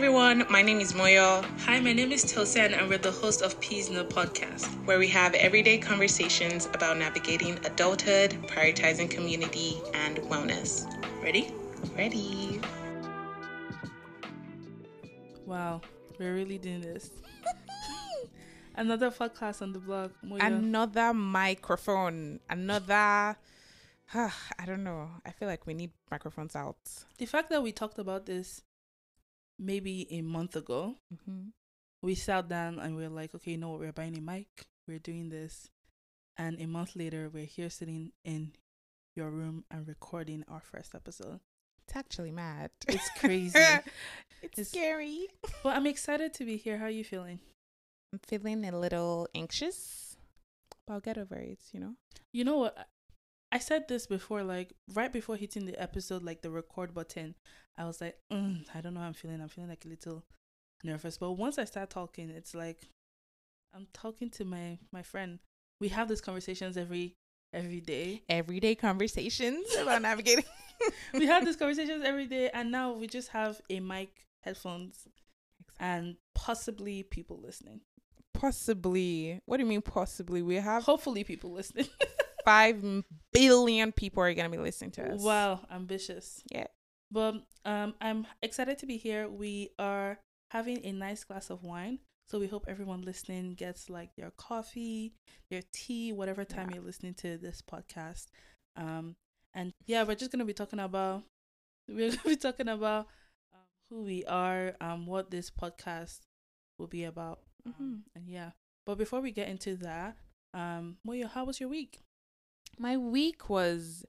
everyone, my name is Moyo, Hi, my name is Tosan, and we're the host of Peas in the Podcast. where we have everyday conversations about navigating adulthood, prioritizing community, and wellness. Ready? Ready? Wow, we're really doing this. Another podcast on the blog. Moyo. Another microphone, another. I don't know. I feel like we need microphones out. the fact that we talked about this maybe a month ago, Mm-hmm. we sat down and we are like, okay, you know what? We're buying a mic. We're doing this. And a month later, we're here sitting in your room and recording our first episode. It's actually mad. It's crazy. it's, It's- scary. Well, I'm excited to be here. How are you feeling? I'm feeling a little anxious, but I'll get over it, you know? You know what? I said this before, like right before hitting the episode, like the record button. I was like, mm, I don't know how I'm feeling. I'm feeling like a little nervous. But once I start talking, it's like I'm talking to my my friend. We have these conversations every every day. Everyday conversations about navigating. we have these conversations every day, and now we just have a mic, headphones, and possibly people listening. Possibly. What do you mean, possibly? We have Hopefully, people listening. five billion people are going to be listening to us. Wow, ambitious. Yeah. But um, I'm excited to be here. We are having a nice glass of wine. So we hope everyone listening gets like their coffee, their tea, whatever time Yeah. you're listening to this podcast. Um, and yeah, we're just gonna be talking about we're gonna be talking about um, who we are, um, what this podcast will be about, um, Mhm. and yeah. But before we get into that, um, Moyo, how was your week? My week was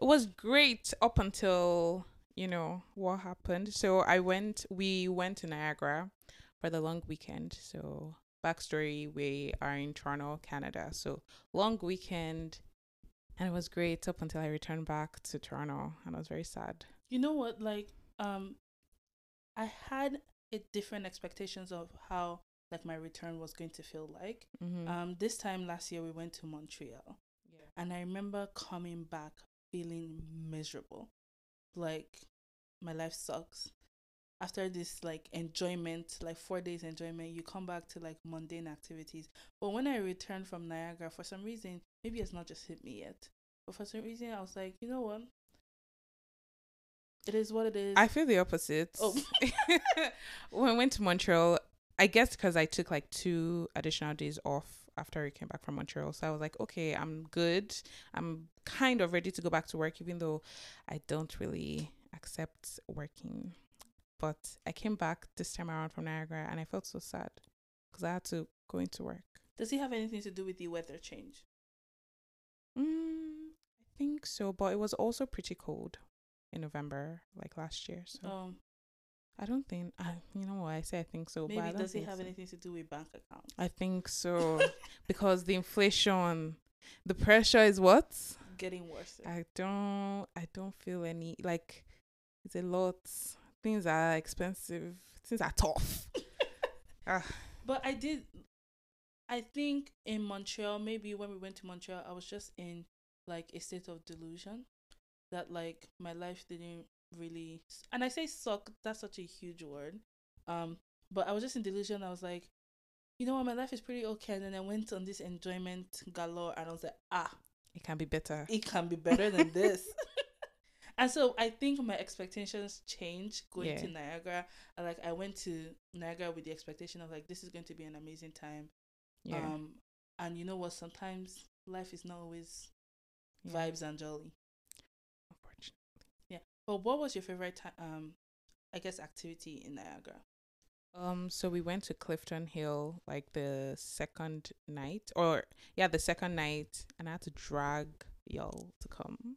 it was great up until, you know, what happened. So I went we went to Niagara for the long weekend. So backstory, we are in Toronto, Canada. So long weekend and it was great up until I returned back to Toronto and I was very sad. you know what like um i had a different expectations of how like my return was going to feel like Mm-hmm. um this time last year we went to montreal and i remember coming back feeling miserable like my life sucks after this like enjoyment like four days enjoyment you come back to like mundane activities but when i returned from niagara for some reason maybe it's not just hit me yet but for some reason i was like you know what it is what it is I feel the opposite. Oh. when I went to Montreal, I guess because I took like two additional days off after I came back from Montreal. So I was like, okay, I'm good. I'm kind of ready to go back to work, even though I don't really accept working. But I came back this time around from Niagara and I felt so sad because I had to go into work. Does it have anything to do with the weather change? Mm, I think so, but it was also pretty cold in November, like last year. So Um, I don't think I. You know what I say? I think so. maybe does it have so. anything to do with bank account? I think so because the inflation, the pressure is what Getting worse. I don't. I don't feel any like it's a lot. Things are expensive. Things are tough. Ah. But I did. I think in Montreal, maybe when we went to Montreal, I was just in like a state of delusion that like my life didn't really. And I say suck. That's such a huge word. Um, but I was just in delusion. I was like, you know what, my life is pretty okay. And then I went on this enjoyment galore, and I was like, ah, It can be better. it can be better than this. and so I think my expectations changed going to Niagara. And like I went to Niagara with the expectation of like this is going to be an amazing time. Yeah. Um and you know what? Sometimes life is not always yeah, vibes and jolly. But what was your favorite time um I guess activity in Niagara? Um, so we went to Clifton Hill like the second night, or yeah, the second night, and I had to drag y'all to come.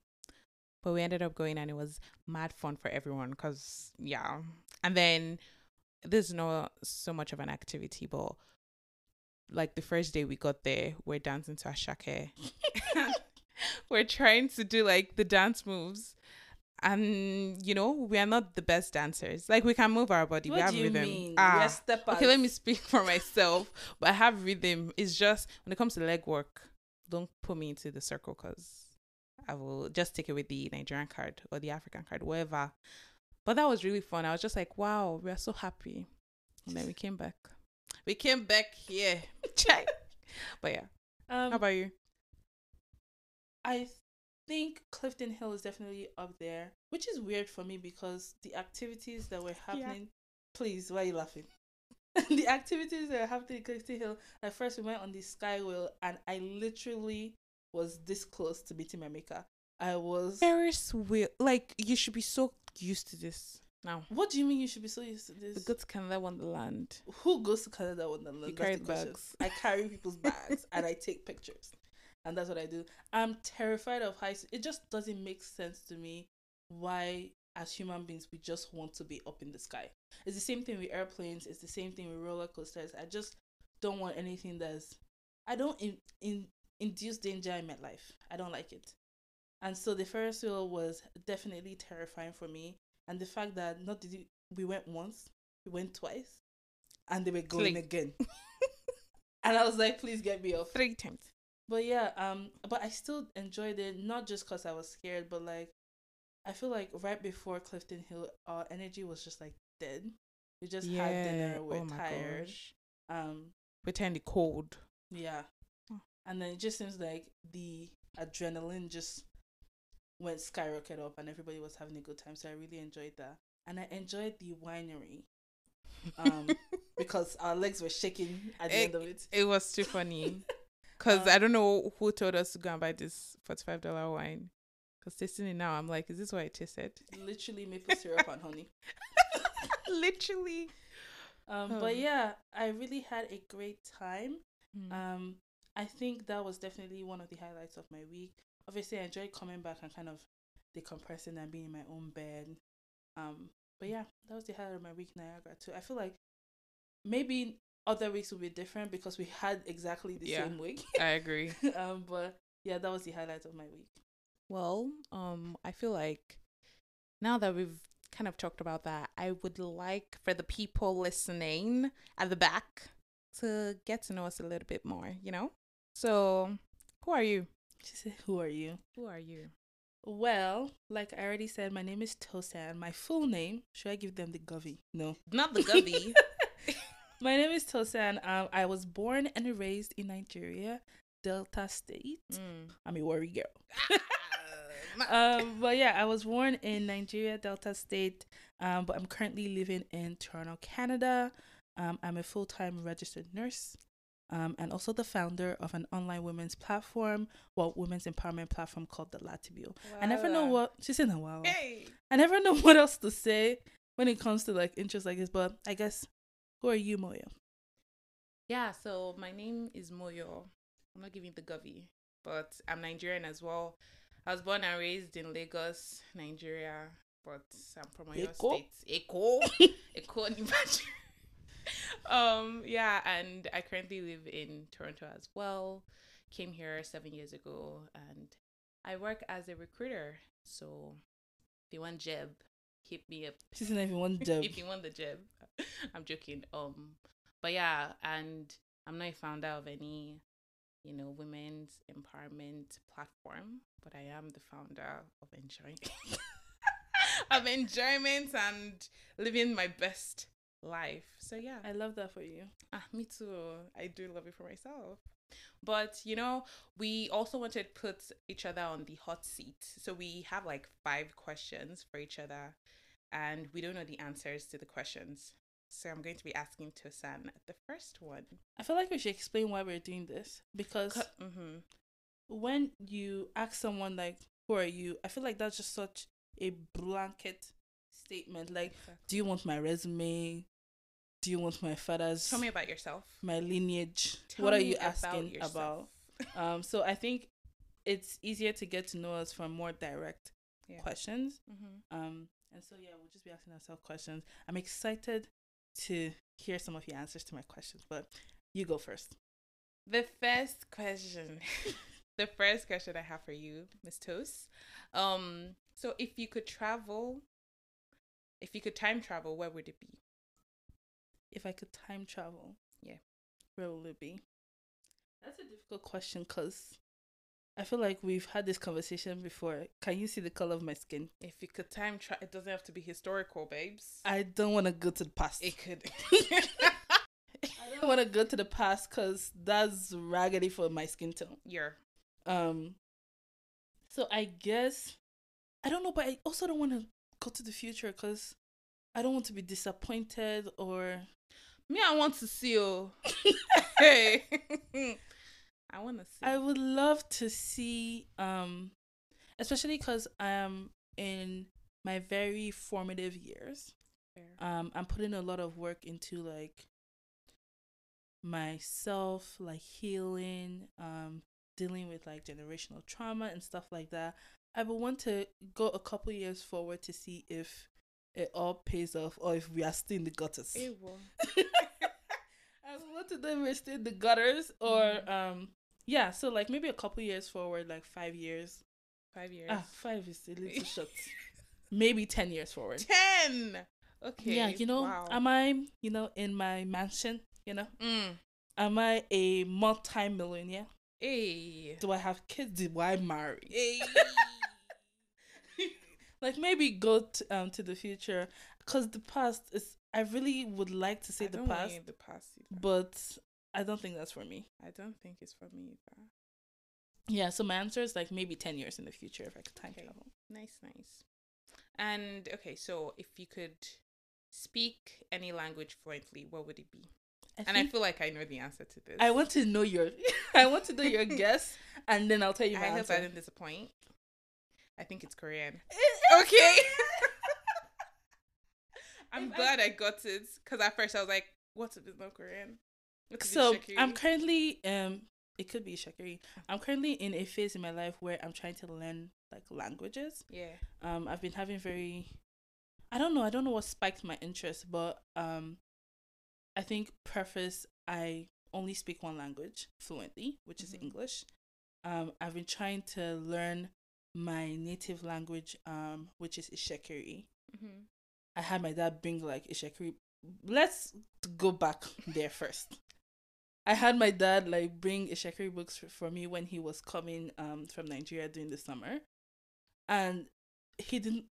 But we ended up going, and it was mad fun for everyone. Cause yeah, and then there's not so much of an activity, but like the first day we got there, we're dancing to Ashake. we're trying to do like the dance moves. And you know, we are not the best dancers. Like we can move our body. we what have do you rhythm. mean? Ah, Okay, let me speak for myself. But I have rhythm. It's just when it comes to leg work, don't put me into the circle because I will just take it with the Nigerian card or the African card, whatever. But that was really fun. I was just like, wow, we are so happy. And then we came back. We came back here. But yeah. Um, How about you? I think Clifton Hill is definitely up there, which is weird for me because the activities that were happening. Please, why are you laughing? the activities that were happening in Clifton Hill. At first, we went on the Skywheel, and I literally was this close to meeting my maker. I was. Ferris wheel. Like, you should be so used to this now. What do you mean you should be so used to this? The this? good Canada Wonderland. Who goes to Canada Wonderland? You carry bags. I carry people's bags and I take pictures, and that's what I do. I'm terrified of heights. It just doesn't make sense to me why, as human beings, we just want to be up in the sky. It's the same thing with airplanes. It's the same thing with roller coasters. I just don't want anything that's. I don't in, in induce danger in my life. I don't like it, and so the Ferris wheel was definitely terrifying for me. And the fact that not did we, we went once, we went twice, and they were going Three. again. and I was like, please get me off. Three times. But yeah, um, but I still enjoyed it, not just cause I was scared, but like, I feel like right before Clifton Hill, our energy was just like dead. We just had dinner, we're oh tired. gosh. Um, Pretend the cold. yeah, Oh. and then it just seems like the adrenaline just went skyrocket up, and everybody was having a good time. So I really enjoyed that, and I enjoyed the winery Um, because our legs were shaking at the Eh, end of it. It was too funny. Because Um, I don't know who told us to go and buy this $45 wine. Because tasting it now, I'm like, is this what it tasted? Literally maple syrup and honey. Literally. Um, Oh. but yeah, I really had a great time. Mm. Um, I think that was definitely one of the highlights of my week. Obviously, I enjoyed coming back and kind of decompressing and being in my own bed. Um, but yeah, that was the highlight of my week in Niagara too. I feel like maybe other weeks will be different because we had exactly the Yeah. same week. I agree. um, but yeah, that was the highlight of my week. Well, um, I feel like now that we've kind of talked about that, I would like for the people listening at the back to get to know us a little bit more, you know? So, who are you? She said, "Who are you?" Who are you? Well, like I already said, my name is Tosan. My full name, should I give them the Govy? No. Not the gubby. My name is Tosan. Um, I was born and raised in Nigeria, Delta State. mm. I'm a worry girl. Um, but yeah, I was born in Nigeria, Delta State. Um, but I'm currently living in Toronto, Canada. Um, I'm a full time registered nurse. Um, and also the founder of an online women's platform, well, women's empowerment platform called the Latibio. I never know what she's in a while. Hey. I never know what else to say when it comes to like interests like this. But I guess, who are you, Moyo? Yeah, so my name is Moyo. I'm not giving the govy, but I'm Nigerian as well. I was born and raised in Lagos, Nigeria, but I'm from Oyo Eko? State. Eko. Eko. Um, yeah, and I currently live in Toronto as well. Came here seven years ago and I work as a recruiter. So if you want job, hit me up She's not even one job. if you want the job. I'm joking. Um, but yeah, and I'm not a founder of any, you know, women's empowerment platform, but I am the founder of enjoy of enjoyment and living my best life. So yeah, I love that for you. Ah, me too. I do love it for myself. But you know, we also wanted to put each other on the hot seat. So we have like five questions for each other and we don't know the answers to the questions. So I'm going to be asking Tosan the first one. I feel like we should explain why we're doing this because Mm-hmm. when you ask someone like, "Who are you?" I feel like that's just such a blanket statement. Like, do you want my resume? Do you want my father's Tell me about yourself. my lineage? Tell what are you asking yourself. about? Um, so I think it's easier to get to know us from more direct Yeah. questions. Mm-hmm. Um, and so yeah, we'll just be asking ourselves questions. I'm excited to hear some of your answers to my questions, but you go first. The first question, the first question I have for you, Miss Toast. Um, so if you could travel, if you could time travel, where would it be? If I could time travel, Yeah. where will it be? That's a difficult question because I feel like we've had this conversation before. Can you see the color of my skin? If you could time travel, it doesn't have to be historical, babes. I don't want to go to the past. It could. I don't want to go to the past because that's raggedy for my skin tone. yeah. Um, so I guess I don't know, but I also don't want to go to the future because I don't want to be disappointed or Me, I want to see you. hey. I want to see. I would love to see, um, especially because I am in my very formative years. Um, I'm putting a lot of work into like myself, like healing, um, dealing with like generational trauma and stuff like that. I would want to go a couple years forward to see if it all pays off or if we are still in the gutters. It will. I want to know if we're still in the gutters or um yeah, so like maybe a couple years forward, like five years. Five years. Ah, five is a little short. Maybe ten years forward. Ten. Okay. Yeah, you know, Wow. am I, you know, in my mansion, you know? mm. Am I a multi-millionaire? Hey. Do I have kids? Do I marry? Hey. Like maybe go to, um to the future because the past is. I really would like to say I the past, the past either. but I don't think that's for me. I don't think it's for me either. Yeah, so my answer is like maybe ten years in the future if I could time Okay. travel. Nice, nice. And okay, so if you could speak any language fluently, what would it be? I And I feel like I know the answer to this. I want to know your I want to know your guess and then I'll tell you I my hope answer. I didn't disappoint. I think it's Korean. okay. I'm If glad I, got it because at first I was like, "What if it's not Korean?" What if it's so I'm currently um it could be Shakiri. I'm currently in a phase in my life where I'm trying to learn like languages. yeah. Um I've been having very I don't know, I don't know what spiked my interest, but um I think preface I only speak one language fluently, which is Mhm. English. Um I've been trying to learn my native language um which is Ishekiri. Mm-hmm. I had my dad bring like Ishekiri. Let's go back there first. I had my dad like bring Ishekiri books for, for me when he was coming um from Nigeria during the summer, and he didn't.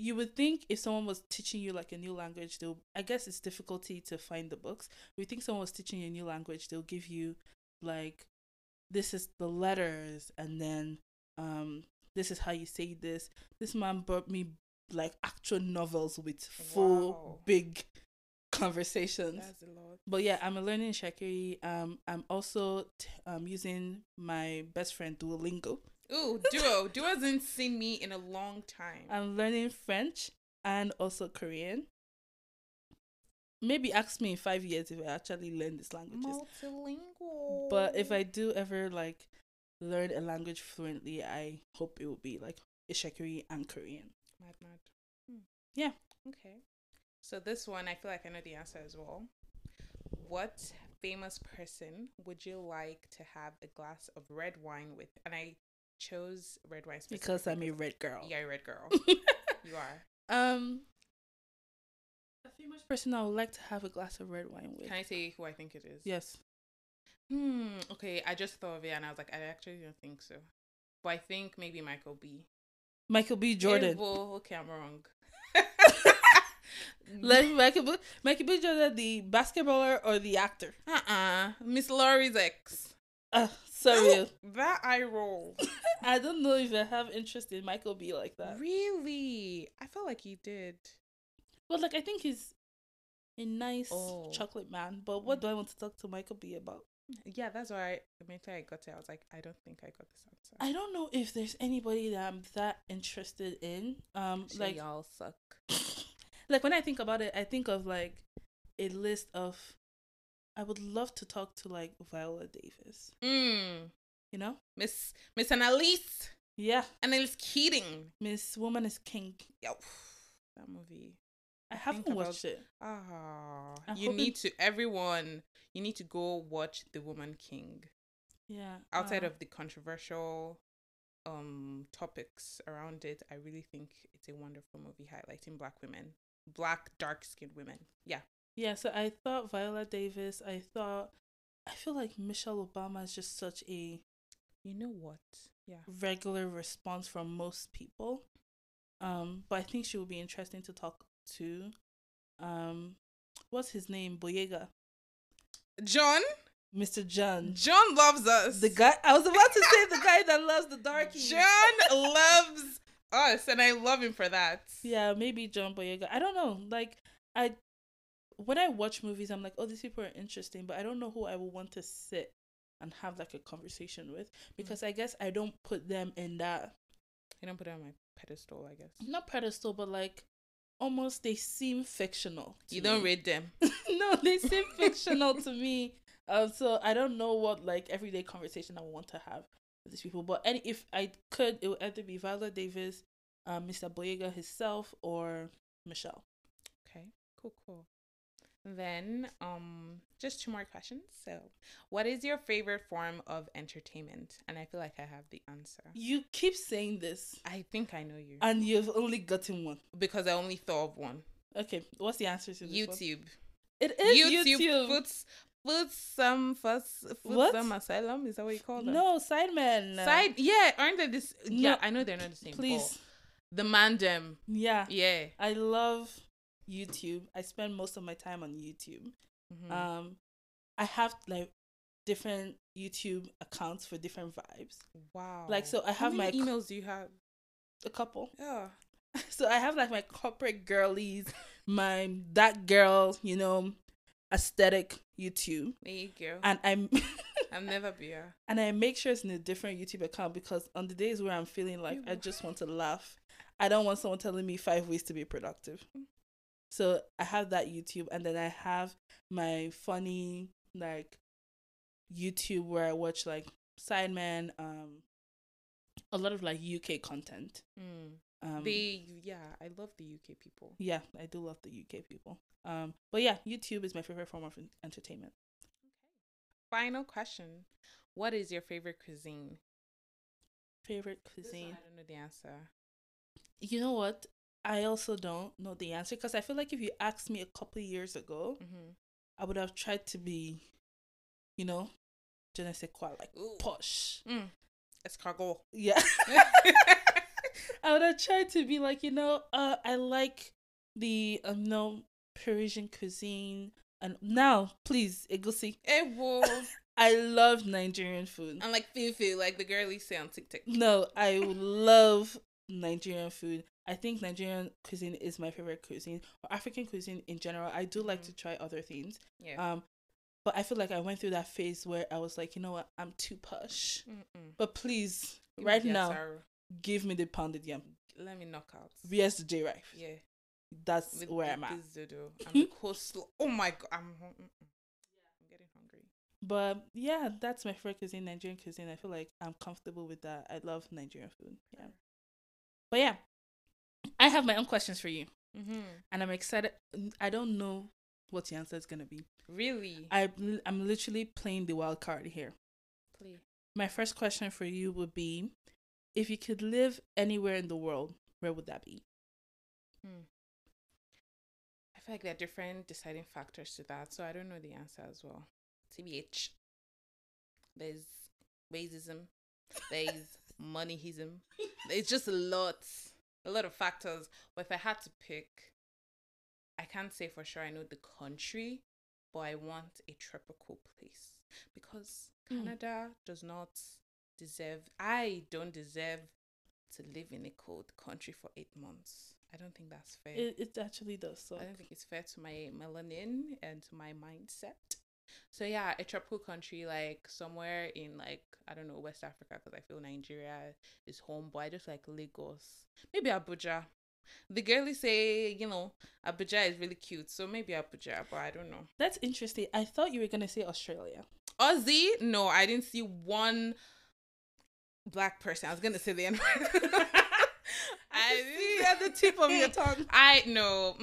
You would think if someone was teaching you like a new language, they'll. I guess it's difficulty to find the books. We think someone was teaching you a new language, they'll give you like, this is the letters, and then um this is how you say this. This man brought me like actual novels with full Wow. big conversations. That's a lot. But yeah, I'm learning Shakiri. Um, I'm also t- um using my best friend Duolingo. Ooh, Duo. Duo hasn't seen me in a long time. I'm learning French and also Korean. Maybe ask me in five years if I actually learn these languages. Multilingual. But if I do ever like learn a language fluently, I hope it will be like Ishakiri and Korean. mad mad. Hmm. Yeah. Okay. So this one, I feel like I know the answer as well. What famous person would you like to have a glass of red wine with? And I chose red wine Because I'm a red girl. Yeah, red girl. you are. Um, a famous person I would like to have a glass of red wine with. Can I say who I think it is? Yes. Hmm. Okay. I just thought of it and I was like, I actually don't think so. But I think maybe Michael B. Michael B. Jordan. well, okay, I'm wrong. Like Michael B. Michael B. Jordan, the basketballer or the actor? uh-uh. Miss Lori's ex. Uh, sorry. That eye roll. I don't know if I have interest in Michael B. like that. Really? I felt like he did. Well, like, I think he's a nice Oh. chocolate man. But what do I want to talk to Michael B. about? Yeah, that's why immediately I got it. I was like, I don't think I got this answer. I don't know if there's anybody that I'm that interested in. Um, Sure like y'all suck. like when I think about it, I think of like a list of. I would love to talk to like Viola Davis. Mm. You know? Miss Miss Annalise. Yeah, Annalise Keating. Miss Woman is King. Yo, that movie. I haven't about- watched it. Ah, I'm you need to everyone. You need to go watch The Woman King. Yeah. Outside uh, of the controversial um topics around it, I really think it's a wonderful movie highlighting black women, black dark skinned women. Yeah. Yeah, so I thought Viola Davis. I thought I feel like Michelle Obama is just such a You know what? Yeah. regular response from most people. Um, but I think she will be interesting to talk to. Um, what's his name? Boyega, John. Mr. John. John loves us. The guy I was about to say the guy that loves the darkies. John loves us, and I love him for that. Yeah, maybe John Boyega. I don't know. Like I when I watch movies, I'm like, oh, these people are interesting, but I don't know who I would want to sit and have like a conversation with because I guess I don't put them in that I don't put it on my pedestal. I guess not pedestal, but like almost they seem fictional. you don't read them. no, they seem fictional to me. Um, so I don't know what like everyday conversation I want to have these people. But any if I could, it would either be Viola Davis, um, Mr. Boyega himself, or Michelle. Okay, cool, cool. Then, um, just two more questions. So, what is your favorite form of entertainment? And I feel like I have the answer. You keep saying this, I think I know you and you've only gotten one. because I only thought of one. Okay, what's the answer to this one? YouTube. It is YouTube, YouTube. Foots, foots some fuss, What? some asylum. Is that what you call them? No, Sidemen. Side, yeah, aren't they this? Yeah, I know they're not the same. please. the man them, Yeah, yeah. I love YouTube. I spend most of my time on YouTube. Mhm. Um, I have like different YouTube accounts for different vibes. wow. like, so I How have many my- emails. Do you have? A couple. Yeah. So I have like my corporate girlies, my that girl, you know, aesthetic YouTube, There you go. and I'm I'll never be and I make sure it's in a different YouTube account because on the days where I'm feeling like I just want to laugh, I don't want someone telling me five ways to be productive. So I have that YouTube, and then I have my funny like YouTube where I watch like Sidemen, um, a lot of like UK content. Mm. Um, They, yeah, I love the UK people. yeah, I do love the UK people. Um, but yeah, YouTube is my favorite form of en- entertainment. Final question: What is your favorite cuisine? Favorite cuisine. I don't know the answer. You know what? I also don't know the answer because I feel like if you asked me a couple years ago, Mm-hmm. I would have tried to be, you know, je ne sais quoi, like Ooh. posh. Mm. Escargot. Yeah. I would have tried to be like, you know, uh, I like the, um, no, Parisian cuisine. And now, please, egusi. will. I love Nigerian food. I'm like Fifi, like the girlies say on TikTok. No, I love Nigerian food. I think Nigerian cuisine is my favorite cuisine, or African cuisine in general. I do like Mhm. to try other things. Yeah. Um, but I feel like I went through that phase where I was like, you know what, I'm too posh. Mm-mm. But please, right now. Give me the pounded yam. let me knock out. VS the J Rife. Yeah. That's With where I'm at. And the coleslaw. Oh my god, I'm. I'm getting hungry. But yeah, that's my favorite cuisine, Nigerian cuisine. I feel like I'm comfortable with that. I love Nigerian food. Yeah. But yeah, I have my own questions for you. Mm-hmm. and I'm excited. I don't know what the answer is gonna be. Really? I I'm literally playing the wild card here. Please. My first question for you would be, if you could live anywhere in the world, where would that be? Hmm. I feel like there are different deciding factors to that, so I don't know the answer as well. TBH. There's racism. There's moneyism. It's just a lot, a lot of factors. But if I had to pick, I can't say for sure I know the country, but I want a tropical place because Mm. Canada does not deserve. I don't deserve to live in a cold country for eight months. I don't think that's fair. It it actually does. So I don't think it's fair to my melanin and to my mindset. So yeah, a tropical country like somewhere in like I don't know West Africa because I feel Nigeria is home, but I just like Lagos, maybe Abuja. The girlies say you know Abuja is really cute, so maybe Abuja, but I don't know. that's interesting. I thought you were gonna say Australia. Aussie, no, I didn't see one black person. I was gonna say the N I see at the tip of your tongue. I know.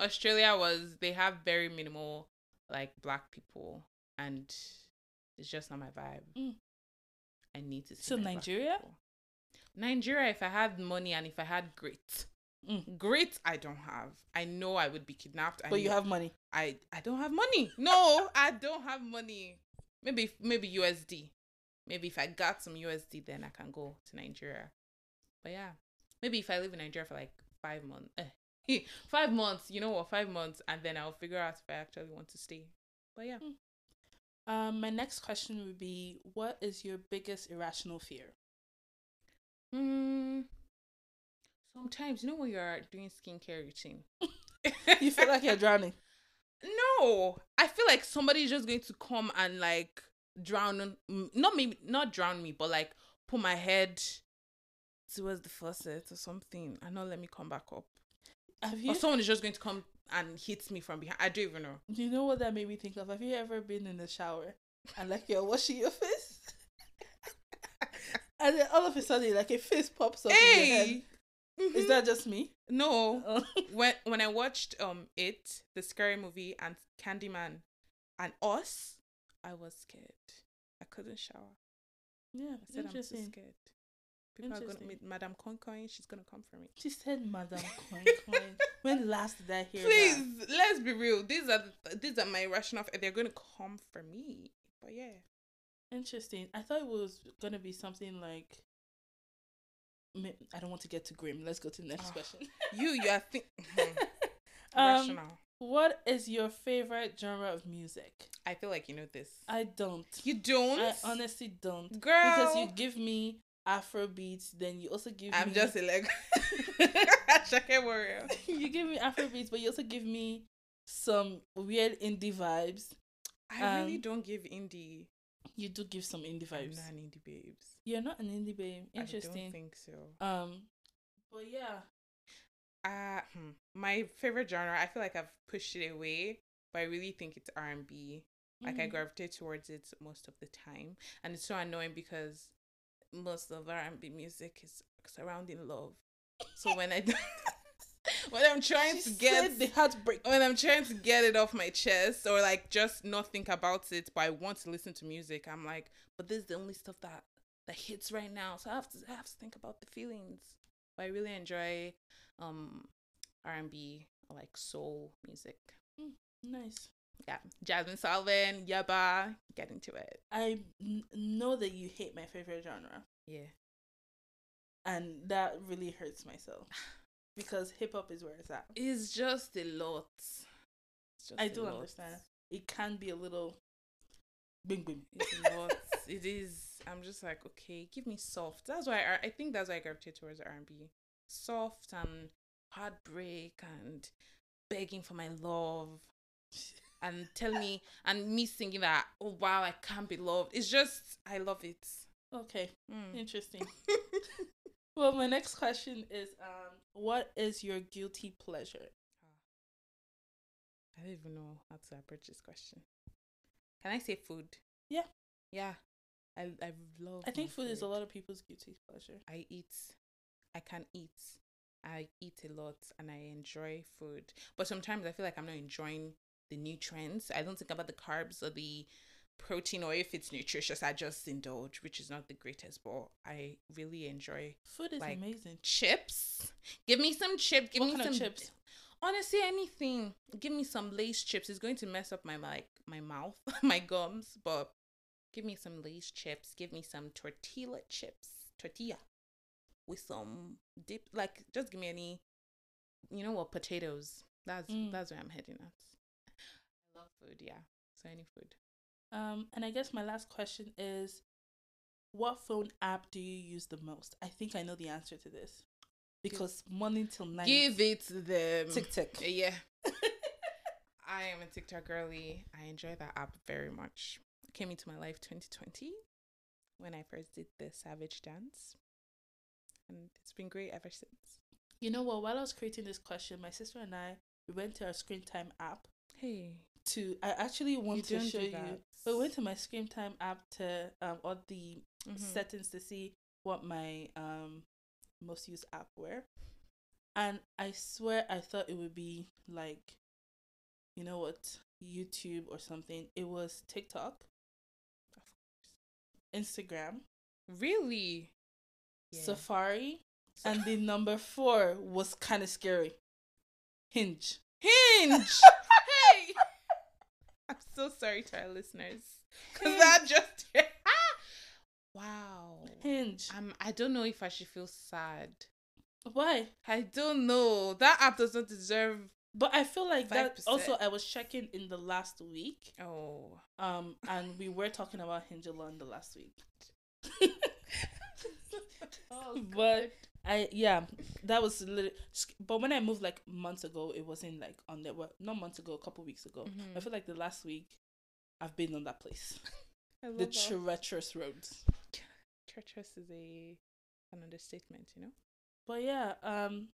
Australia was they have very minimal like black people, and it's just not my vibe. Mm. I need to. See So Nigeria? Nigeria. If I had money and if I had grit, Mm. grit I don't have. I know I would be kidnapped. I But you have money. I I don't have money. No, I don't have money. Maybe maybe USD. Maybe if I got some USD, then I can go to Nigeria. But yeah, maybe if I live in Nigeria for like five months, eh, five months, you know what, five months, and then I'll figure out if I actually want to stay. But yeah. Um, my next question would be, what is your biggest irrational fear? Hmm. Sometimes, you know, when you're doing skincare routine, you feel like you're drowning. No, I feel like somebody's just going to come and like drown, not maybe not drown me, but like put my head towards the faucet or something, and not let me come back up. Have you? Or someone is just going to come and hit me from behind. I don't even know. Do you know what that made me think of? Have you ever been in the shower and like you're washing your face, and then all of a sudden like a face pops up in your head? Hey, Is that just me? no? Oh. when when I watched um it, the scary movie, and Candyman, and Us, I was scared. I couldn't shower. yeah, I said I'm too scared. People are gonna meet Madame Koi Koi. She's gonna come for me. She said, Madame Koi Koi." When last did I hear Please, that? let's be real. These are these are my rational. They're gonna come for me. But yeah, Interesting. I thought it was gonna be something like. I don't want to get too grim. Let's go to the next Oh, question. you you are think Um, rational. What is your favorite genre of music? I feel like you know this. I don't. you don't, I honestly don't. girl. Because you give me Afro beats, then you also give me I'm me just a leg. Shake warrior. you give me Afro beats, but you also give me some weird indie vibes. I really Um, don't give indie. You do give some indie I'm vibes. not an indie babes. You're not an indie babe. Interesting. I don't think so. Um, but yeah, Uh, hmm. my favorite genre. I feel like I've pushed it away, but I really think it's R and B. Like I Mhm. gravitate towards it most of the time, and it's so annoying because most of R and B music is surrounding love. So when I when I'm trying She to get the heartbreak. when I'm trying to get it off my chest or like just not think about it, but I want to listen to music, I'm like, but this is the only stuff that that hits right now, so I have to I have to think about the feelings. But I really enjoy um R and B like soul music. Nice. Yeah, Jazmine Sullivan, Yaba, get into it. I n- know that you hate my favorite genre, Yeah, and that really hurts myself because hip hop is where it's at. it's just a lot. It's just I a do lot. understand. It can be a little bing bing. It's a lot. it is. I'm just like, okay, give me soft. That's why I, I think that's why I gravitate towards R and B. Soft and heartbreak and begging for my love and tell me and me singing that oh wow I can't be loved. It's just I love it. Okay, Mm. interesting. well, my next question is um what is your guilty pleasure? I don't even know how to approach this question. Can I say food? Yeah. Yeah. I I love. I think my food is a lot of people's guilty pleasure. I eat. I can eat. I eat a lot and I enjoy food. But sometimes I feel like I'm not enjoying the nutrients. I don't think about the carbs or the protein or if it's nutritious. I just indulge, which is not the greatest. But I really enjoy Food is Like, amazing. chips. Give me some chip. Give What me some chips? Honestly, anything. Give me some Lay's chips. It's going to mess up my like my mouth, my gums. But give me some Lay's chips. Give me some tortilla chips, tortilla, with some dip. Like just give me any. You know what? Potatoes. That's Mm. that's where I'm heading at. I love food. Yeah. So any food. Um, and I guess my last question is, what phone app do you use the most? I think I know the answer to this, because morning till night. Give it to them. TikTok. Yeah. I am a TikTok girly. I enjoy that app very much. Came into my life 2020 when I first did the Savage dance. And it's been great ever since. You know what? While I was creating this question, my sister and I we went to our screen time app Hey, to. I actually want to show you. We went to my screen time app to um all the Mhm. settings to see what my um most used app were, and I swear I thought it would be like, you know what, YouTube or something. It was TikTok, Instagram, Really? Yeah. Safari, So- and the number four was kind of scary. Hinge. Hinge! hey! I'm so sorry to our listeners. Because that just. Wow. Hinge. Um, I don't know if I should feel sad. Why? I don't know. That app does not deserve. But I feel like that 5%. also I was checking in the last week. Oh. Um and we were talking about Hinge a lot in the last week. oh But I yeah, that was a little. But when I moved like months ago, it wasn't like on there. Well, not months ago, a couple weeks ago. Mhm. I feel like the last week, I've been on that place, I love the that. treacherous roads. treacherous is a an understatement, you know. But yeah, um,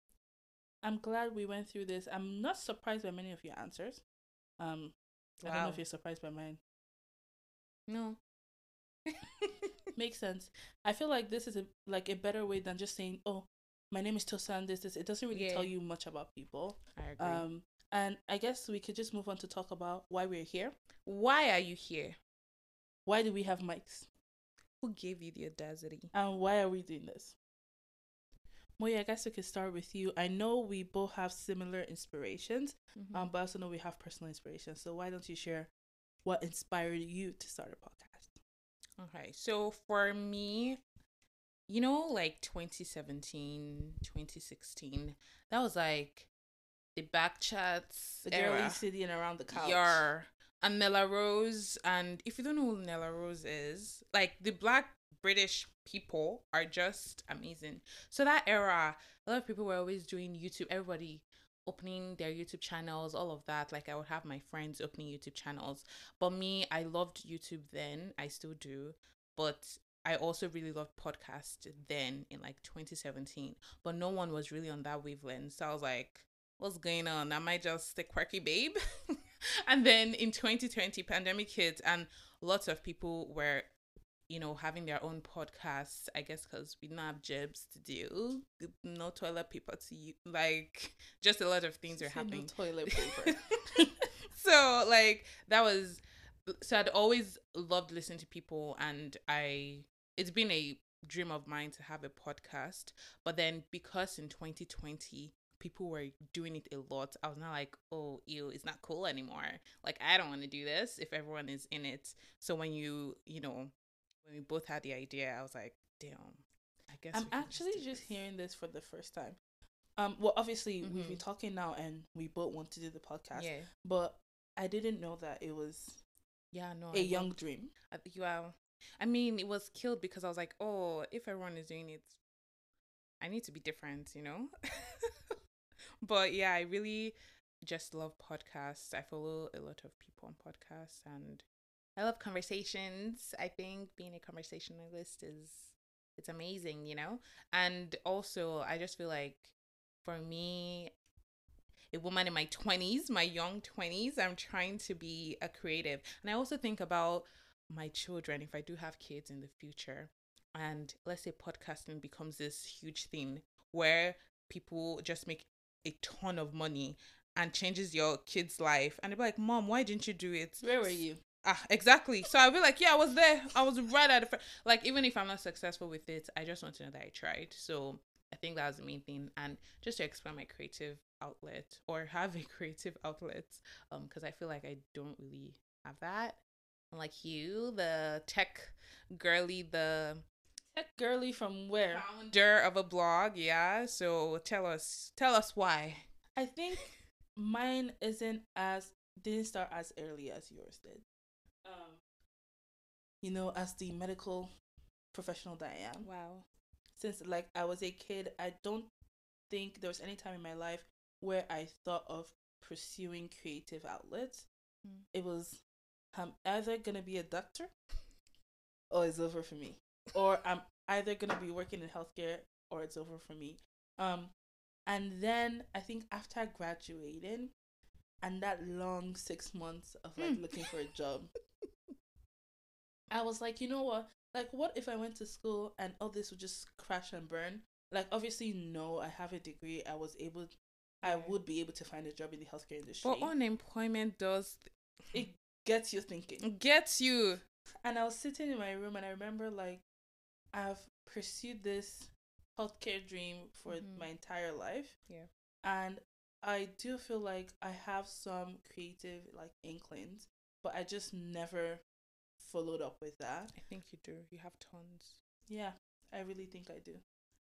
I'm glad we went through this. I'm not surprised by many of your answers. Um, I don't know if you're surprised by mine. No. Makes sense. I feel like this is a like a better way than just saying, "Oh, my name is Tosan." This, this. It doesn't really tell you much about people. I agree. Um, and I guess we could just move on to talk about why we're here. Why are you here? Why do we have mics? Who gave you the audacity? And why are we doing this? Moyo, I guess we could start with you. I know we both have similar inspirations, Mm-hmm. um, but I also know we have personal inspirations. So why don't you share what inspired you to start a podcast? Okay, so for me, you know, like 2017, 2016, that was like the back chats The era. sitting around the couch. Yar. And Nella Rose. And if you don't know who Nella Rose is, like the black British people are just amazing. So that era, a lot of people were always doing YouTube. Everybody opening their YouTube channels, all of that. Like I would have my friends opening YouTube channels. But me, I loved YouTube then. I still do. But I also really loved podcast then in like 2017. But no one was really on that wavelength. So I was like, what's going on? Am I just a quirky babe? and then in 2020, pandemic hit, and lots of people were, you know, having their own podcasts. I guess because we didn't have jobs to do, no toilet paper to use, like just a lot of things are Say no happening. toilet paper. so like that was so I'd always loved listening to people and I it's been a dream of mine to have a podcast. But then because in 2020 people were doing it a lot, I was not like, oh ew, it's not cool anymore. Like I don't want to do this if everyone is in it. So when you you know, when we both had the idea, I was like, damn. I guess I'm actually do just hearing this for the first time. Um, well, obviously we've Mhm. been talking now, and we both want to do the podcast. Yeah. But I didn't know that it was Yeah, no. a I young dream. I- Well, I mean, it was killed because I was like, oh, if everyone is doing it, I need to be different, you know? but yeah, I really just love podcasts. I follow a lot of people on podcasts and I love conversations. I think being a conversationalist is it's amazing, you know? And also, I just feel like for me, a woman in my 20s, my young 20s, I'm trying to be a creative. And I also think about my children if I do have kids in the future. And let's say podcasting becomes this huge thing where people just make a ton of money and changes your kid's life. And they'll be like, Mom, why didn't you do it? Where were you? Ah, exactly. So I'll be like, yeah, I was there. I was right at the front. Like, even if I'm not successful with it, I just want to know that I tried. So I think that was the main thing. And just to explore my creative outlet or have a creative outlet, um, because I feel like I don't really have that. Unlike you, the tech girly, the Tech girly from where? founder of a blog, yeah. So tell us, tell us why. I think mine isn't as didn't start as early as yours did. You know, as the medical professional that I am, Wow. since like I was a kid, I don't think there was any time in my life where I thought of pursuing creative outlets. Mm. It was I'm either gonna be a doctor or it's over for me. Or I'm either gonna be working in healthcare or it's over for me. Um and then I think after graduating and that long six months of like Mm. looking for a job, I was like, you know what? Like, what if I went to school and all this would just crash and burn? Like, obviously, no, I have a degree. I was able, I would be able to find a job in the healthcare industry. But unemployment does it gets you thinking. gets you. And I was sitting in my room and I remember, like, I've pursued this healthcare dream for Mhm. my entire life. Yeah. And I do feel like I have some creative, like, inklings, but I just never followed up with that. I think you do. You have tons. Yeah, I really think I do.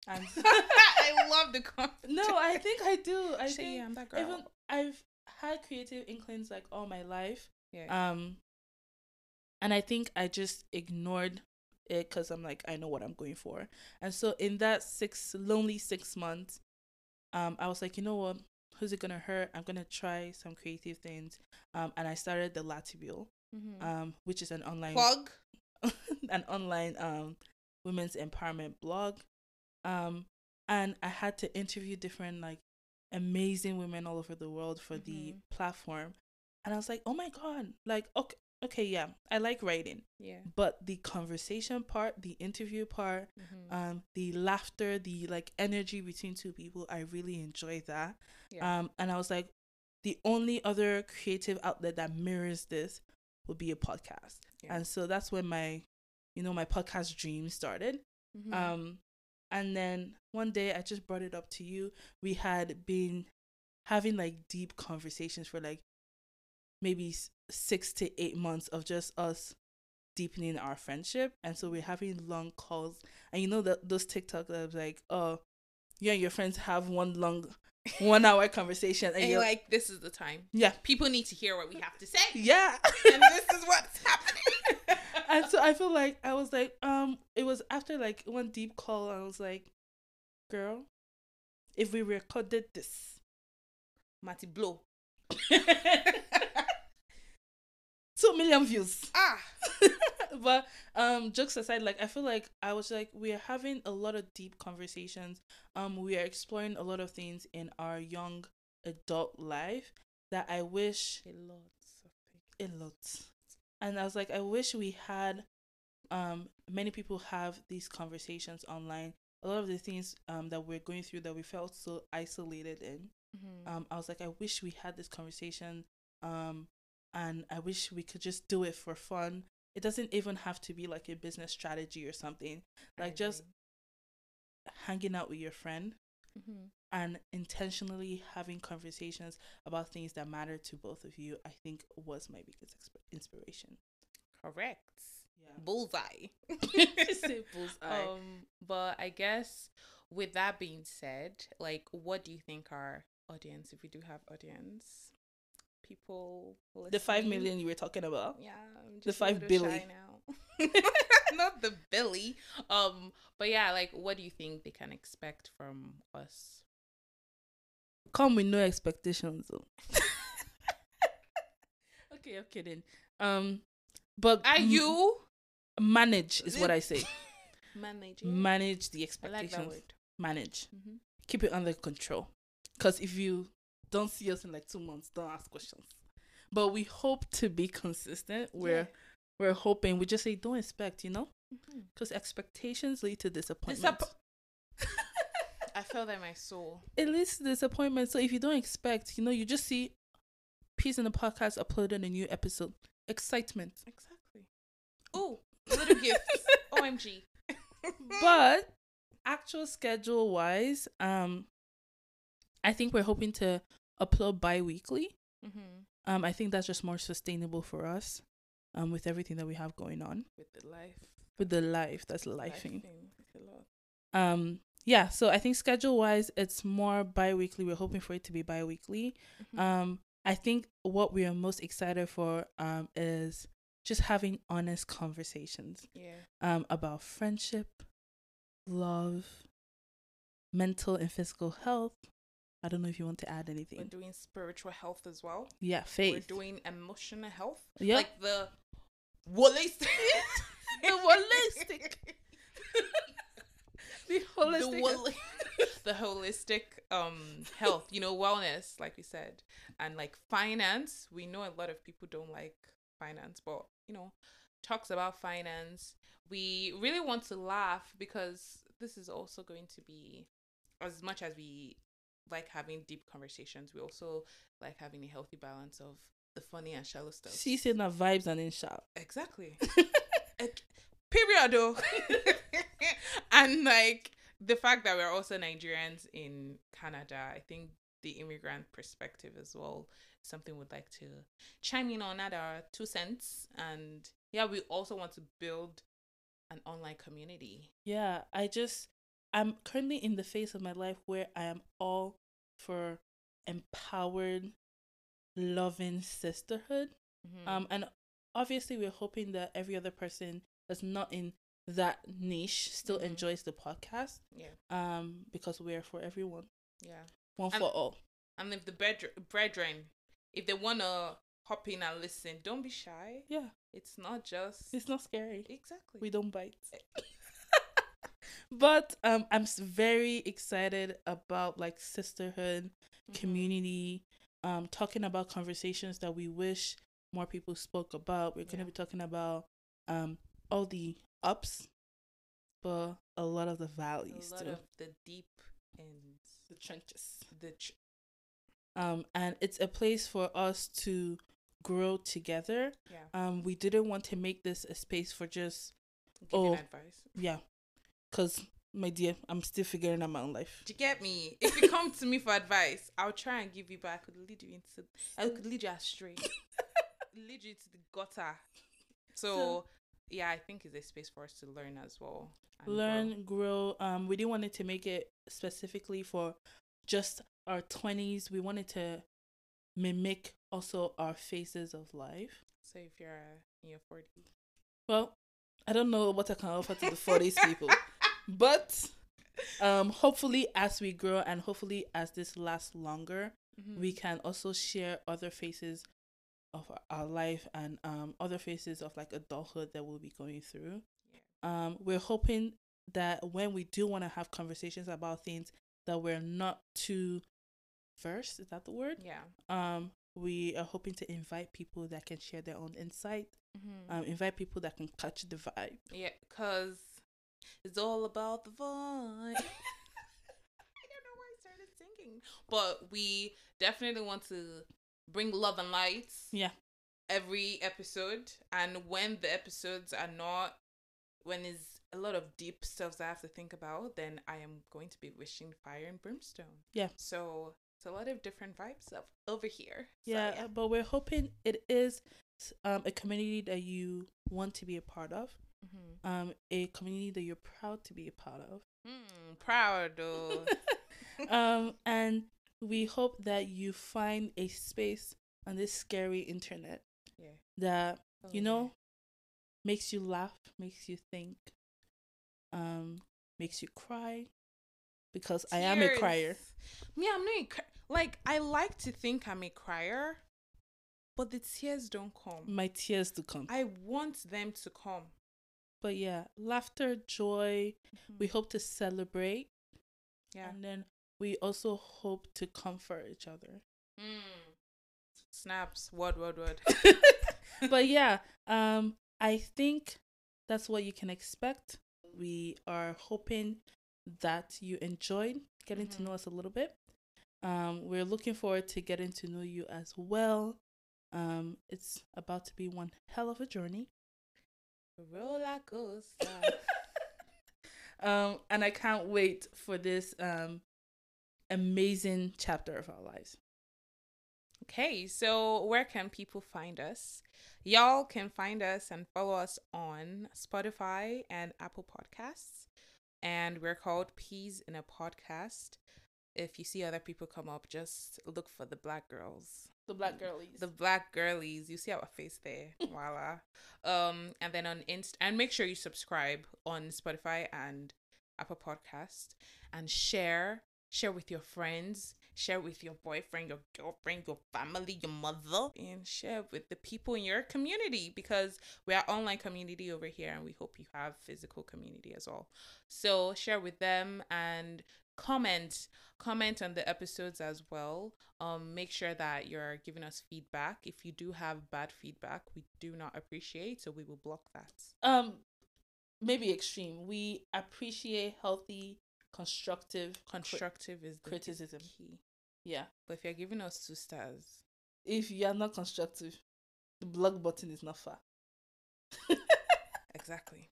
And I love the confidence. no, I think I do. I Say, think yeah, I'm that girl. even I've had creative inklings like all my life. yeah. Um, and I think I just ignored it because I'm like, I know what I'm going for. And so in that six lonely six months, um, I was like, you know what? Who's it gonna hurt? I'm gonna try some creative things. Um, and I started the Latibule, Mhm. um, which is an online Plug. an online um women's empowerment blog. Um, and I had to interview different like amazing women all over the world for the Mhm. platform. And I was like, oh my god, like okay, okay, yeah, I like writing, Yeah. but the conversation part, the interview part, Mhm. um, the laughter, the like energy between two people, I really enjoy that. yeah. Um, and I was like, the only other creative outlet that mirrors this would be a podcast. Yeah. And so that's when my, you know, my podcast dream started. Mhm. Um, and then one day I just brought it up to you. We had been having like deep conversations for like maybe six to eight months of just us deepening our friendship. And so we're having long calls. And you know that those TikTok that was like, oh, you and your friends have one long, one hour conversation. And, and you're like, this is the time. yeah, People need to hear what we have to say. yeah. and this is what's happening. and so I feel like I was like, um, it was after like one deep call, and I was like, girl, if we recorded this, Matty blow. two million views. Ah. but um, jokes aside, like I feel like I was like we are having a lot of deep conversations. Um, we are exploring a lot of things in our young adult life that I wish A lot a lot. And I was like, I wish we had um many people have these conversations online. A lot of the things um that we're going through that we felt so isolated in. Mhm. Um I was like, I wish we had this conversation. Um and I wish we could just do it for fun. It doesn't even have to be like a business strategy or something. Like just hanging out with your friend mm-hmm. and intentionally having conversations about things that matter to both of you, I think was my biggest exp- inspiration. correct. Yeah. Bullseye. Bullseye. Um, but I guess with that being said, like, what do you think our audience, if we do have audience, people, the five million you were talking about. Yeah, The five little billy. shy now. Not the Billy. Um, but yeah, like, what do you think they can expect from us? Come with no expectations though. okay, I'm kidding. Um, but Are m- you manage is what I say. managing? manage the I expectations. like that word. Manage. Mm-hmm. Keep it under control. Because if you don't see us in like two months, don't ask questions. But we hope to be consistent. We're we're hoping. We just say don't expect. You know, Mm-hmm. because expectations lead to disappointment. Disapp- I felt that in my soul. it leads to disappointment. So if you don't expect, you know, you just see Peas in the podcast uploaded a new episode. Excitement. Exactly. Oh, little gifts. OMG. But actual schedule wise, um I think we're hoping to upload bi weekly. mm-hmm. Um I think that's just more sustainable for us. Um with everything that we have going on. with the life. With the life that's life lifing. thing, it's a lot. Um yeah, so I think schedule wise it's more bi weekly. We're hoping for it to be bi weekly. Mhm. Um, I think what we are most excited for um is just having honest conversations yeah. um about friendship, love, mental and physical health. I don't know if you want to add anything. We're doing spiritual health as well. Yeah, faith. We're doing emotional health. Yeah, Like the holistic. The holistic. the holistic. The, the holistic um health, you know, wellness, like we said. And like finance. We know a lot of people don't like finance, but you know, talks about finance. We really want to laugh because this is also going to be as much as we like having deep conversations, we also like having a healthy balance of the funny and shallow stuff. She said that vibes and in sharp. Exactly. Ec- Period. Though. and like the fact that we're also Nigerians in Canada, I think the immigrant perspective as well, something we'd like to chime in on at our two cents and yeah, we also want to build an online community. Yeah, I just I'm currently in the phase of my life where I am all for empowered, loving sisterhood. Mhm. Um, and obviously we're hoping that every other person that's not in that niche still Mhm. enjoys the podcast. yeah, Um, because we're for everyone, yeah. one And- for all. And if the brethren, brethren, if they wanna hop in and listen, don't be shy. Yeah, It's not just it's not scary. exactly. We don't bite. But um, I'm very excited about like sisterhood, Mhm. community, um, talking about conversations that we wish more people spoke about. We're gonna Yeah. be talking about um all the ups, but a lot of the a valleys lot too. of the deep and the trenches. the tr- Um, and it's a place for us to grow together. yeah Um, we didn't want to make this a space for just giving oh. advice. yeah, cause my dear, I'm still figuring out my own life. Do you get me? If you come to me for advice, I'll try and give you, but I could lead you into, I could lead you astray, lead you to the gutter. So, So- yeah, I think it's a space for us to learn as well. and grow. learn, grow. Um, we didn't want it to make it specifically for just our twenties. We wanted to mimic also our phases of life. So if you're uh, in your forties, Well, I don't know what I can offer to the forties people, but um, hopefully as we grow and hopefully as this lasts longer, Mm-hmm. we can also share other faces of our- life and um other phases of like adulthood that we'll be going through. Yeah. Um, we're hoping that when we do want to have conversations about things that we're not too versed, is that the word? yeah, Um, we are hoping to invite people that can share their own insight. mm-hmm. Um, invite people that can catch the vibe. yeah, cause it's all about the vibe. I don't know why I started singing, but we definitely want to bring love and light. Yeah. every episode and when the episodes are not when it's a lot of deep stuff that I have to think about, then I am going to be wishing fire and brimstone. Yeah. So it's a lot of different vibes of over here. So, yeah, but we're hoping it is um, a community that you want to be a part of. Mhm. Um, a community that you're proud to be a part of. Hmm, proud though. um, and we hope that you find a space on this scary internet yeah. that Oh, you yeah. know makes you laugh, makes you think, um, makes you cry. Because I am a crier. Me, I'm not a cri- like I like to think I'm a crier, but the tears don't come. My tears to come. I want them to come. But yeah, laughter, joy. We hope to celebrate, yeah. and then we also hope to comfort each other. Mm. Snaps. Word, word, word. but yeah, um, I think that's what you can expect. We are hoping that you enjoyed getting to Mhm. know us a little bit. Um, we're looking forward to getting to know you as well. Um, it's about to be one hell of a journey. Roller coaster. um, and I can't wait for this um amazing chapter of our lives. okay, so where can people find us? Y'all can find us and follow us on Spotify and Apple Podcasts. And we're called Peas in a Podcast. If you see other people come up, just look for the black girls. The black girlies. The black girlies. You see our face there. Voila. Um, and then on Inst and make sure you subscribe on Spotify and Apple Podcast and share. Share with your friends, share with your boyfriend, your girlfriend, your family, your mother, and share with the people in your community because we are online community over here and we hope you have physical community as well. So share with them and comment comment on the episodes as well um make sure that you're giving us feedback if you do have bad feedback we do not appreciate so we will block that um maybe extreme. We appreciate healthy, constructive cri- constructive is the criticism. key yeah. but if you're giving us two stars If you are not constructive, the block button is not far. exactly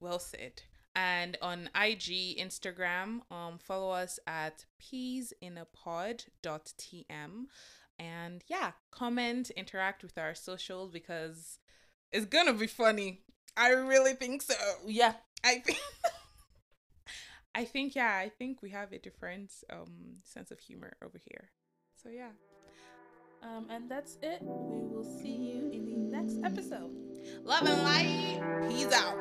well said and on ig instagram um follow us at peasinapod.tm and yeah comment interact with our socials because it's gonna be funny. I really think so. Yeah. I think. I think yeah. I think we have a different um sense of humor over here. So yeah. Um, and that's it. We will see you in the next episode. Love and light. Peace out.